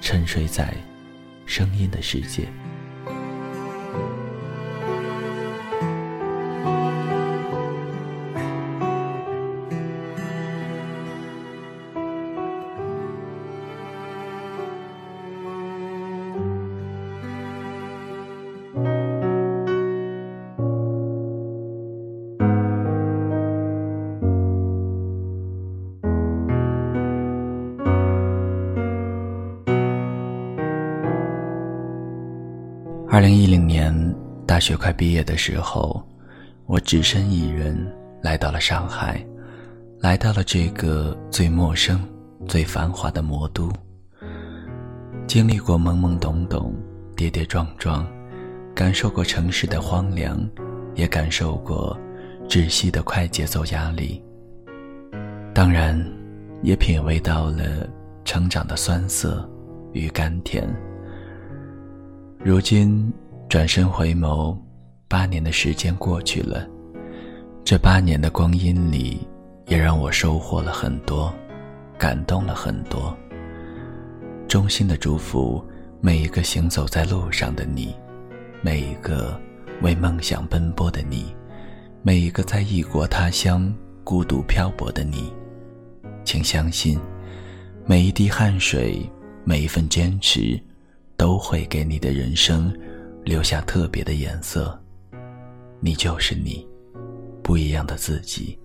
沉睡在声音的世界。二零一零年大学快毕业的时候，我只身一人来到了上海，来到了这个最陌生、最繁华的魔都。经历过懵懵懂懂、跌跌撞撞，感受过城市的荒凉，也感受过窒息的快节奏压力。当然，也品味到了成长的酸涩与甘甜。如今转身回眸，八年的时间过去了。这八年的光阴里，也让我收获了很多，感动了很多。衷心的祝福每一个行走在路上的你，每一个为梦想奔波的你，每一个在异国他乡孤独漂泊的你。请相信，每一滴汗水，每一份坚持。都会给你的人生留下特别的颜色。你就是你，不一样的自己。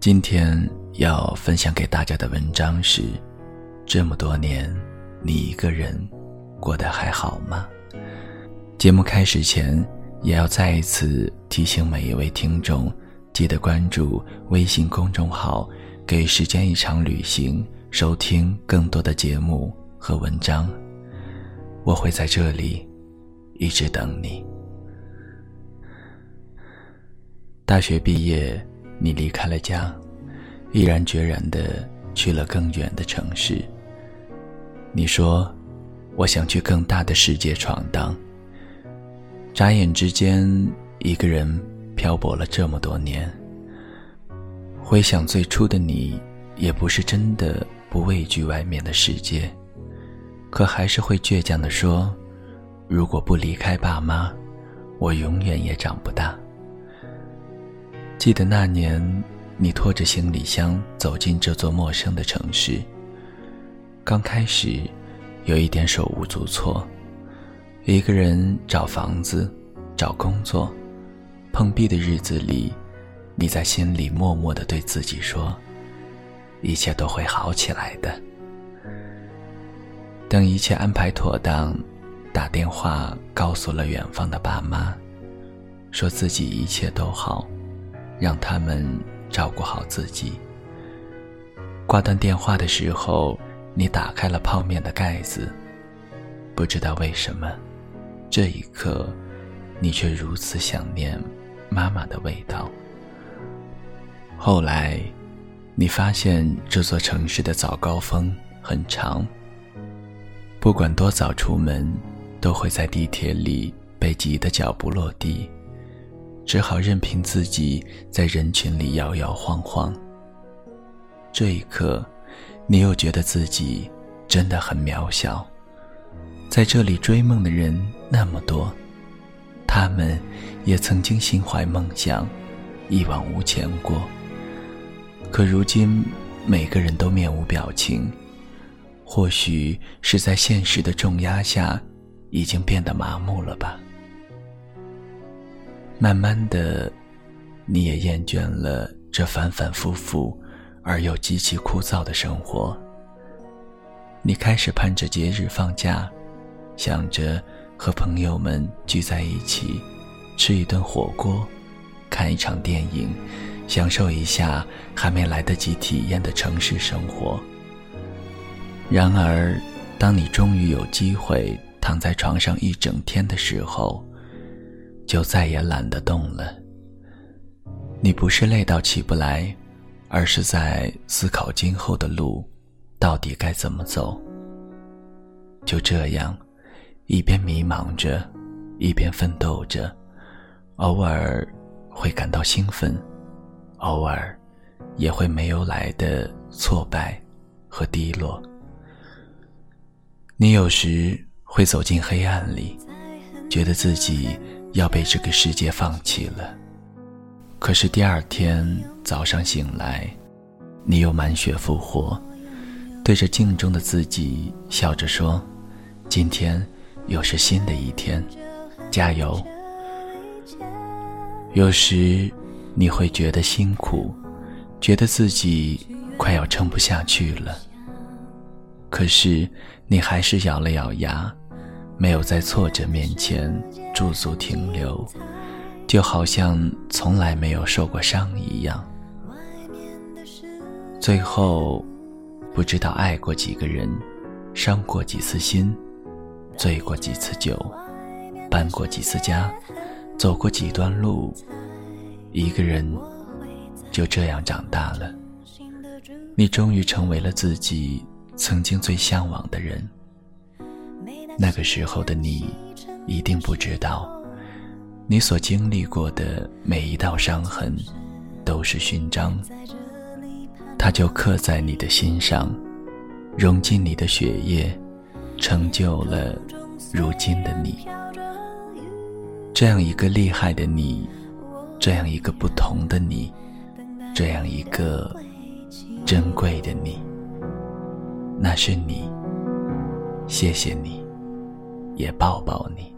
今天要分享给大家的文章是：这么多年，你一个人过得还好吗？节目开始前，也要再一次提醒每一位听众，记得关注微信公众号“给时间一场旅行”，收听更多的节目和文章。我会在这里一直等你。大学毕业，你离开了家，毅然决然的去了更远的城市。你说：“我想去更大的世界闯荡。”眨眼之间，一个人漂泊了这么多年。回想最初的你，也不是真的不畏惧外面的世界。可还是会倔强地说：“如果不离开爸妈，我永远也长不大。”记得那年，你拖着行李箱走进这座陌生的城市。刚开始，有一点手无足措，一个人找房子、找工作，碰壁的日子里，你在心里默默地对自己说：“一切都会好起来的。”等一切安排妥当，打电话告诉了远方的爸妈，说自己一切都好，让他们照顾好自己。挂断电话的时候，你打开了泡面的盖子，不知道为什么，这一刻，你却如此想念妈妈的味道。后来，你发现这座城市的早高峰很长。不管多早出门，都会在地铁里被挤得脚不落地，只好任凭自己在人群里摇摇晃晃。这一刻，你又觉得自己真的很渺小。在这里追梦的人那么多，他们也曾经心怀梦想，一往无前过。可如今，每个人都面无表情。或许是在现实的重压下，已经变得麻木了吧。慢慢的，你也厌倦了这反反复复而又极其枯燥的生活。你开始盼着节日放假，想着和朋友们聚在一起，吃一顿火锅，看一场电影，享受一下还没来得及体验的城市生活。然而，当你终于有机会躺在床上一整天的时候，就再也懒得动了。你不是累到起不来，而是在思考今后的路到底该怎么走。就这样，一边迷茫着，一边奋斗着，偶尔会感到兴奋，偶尔也会没有来的挫败和低落。你有时会走进黑暗里，觉得自己。要被这个世界放弃了。可是第二天早上醒来，你又满血复活，对着镜中的自己笑着说：“今天又是新的一天，加油。”有时你会觉得辛苦，觉得自己快要撑不下去了。可是你还是咬了咬牙。没有在挫折面前驻足停留，就好像从来没有受过伤一样。最后，不知道爱过几个人，伤过几次心，醉过几次酒，搬过几次家，走过几段路，一个人就这样长大了。你终于成为了自己曾经最向往的人。那个时候的你，一定不知道，你所经历过的每一道伤痕，都是勋章，它就刻在你的心上，融进你的血液，成就了如今的你。这样一个厉害的你，这样一个不同的你，这样一个珍贵的你，那是你，谢谢你。也抱抱你。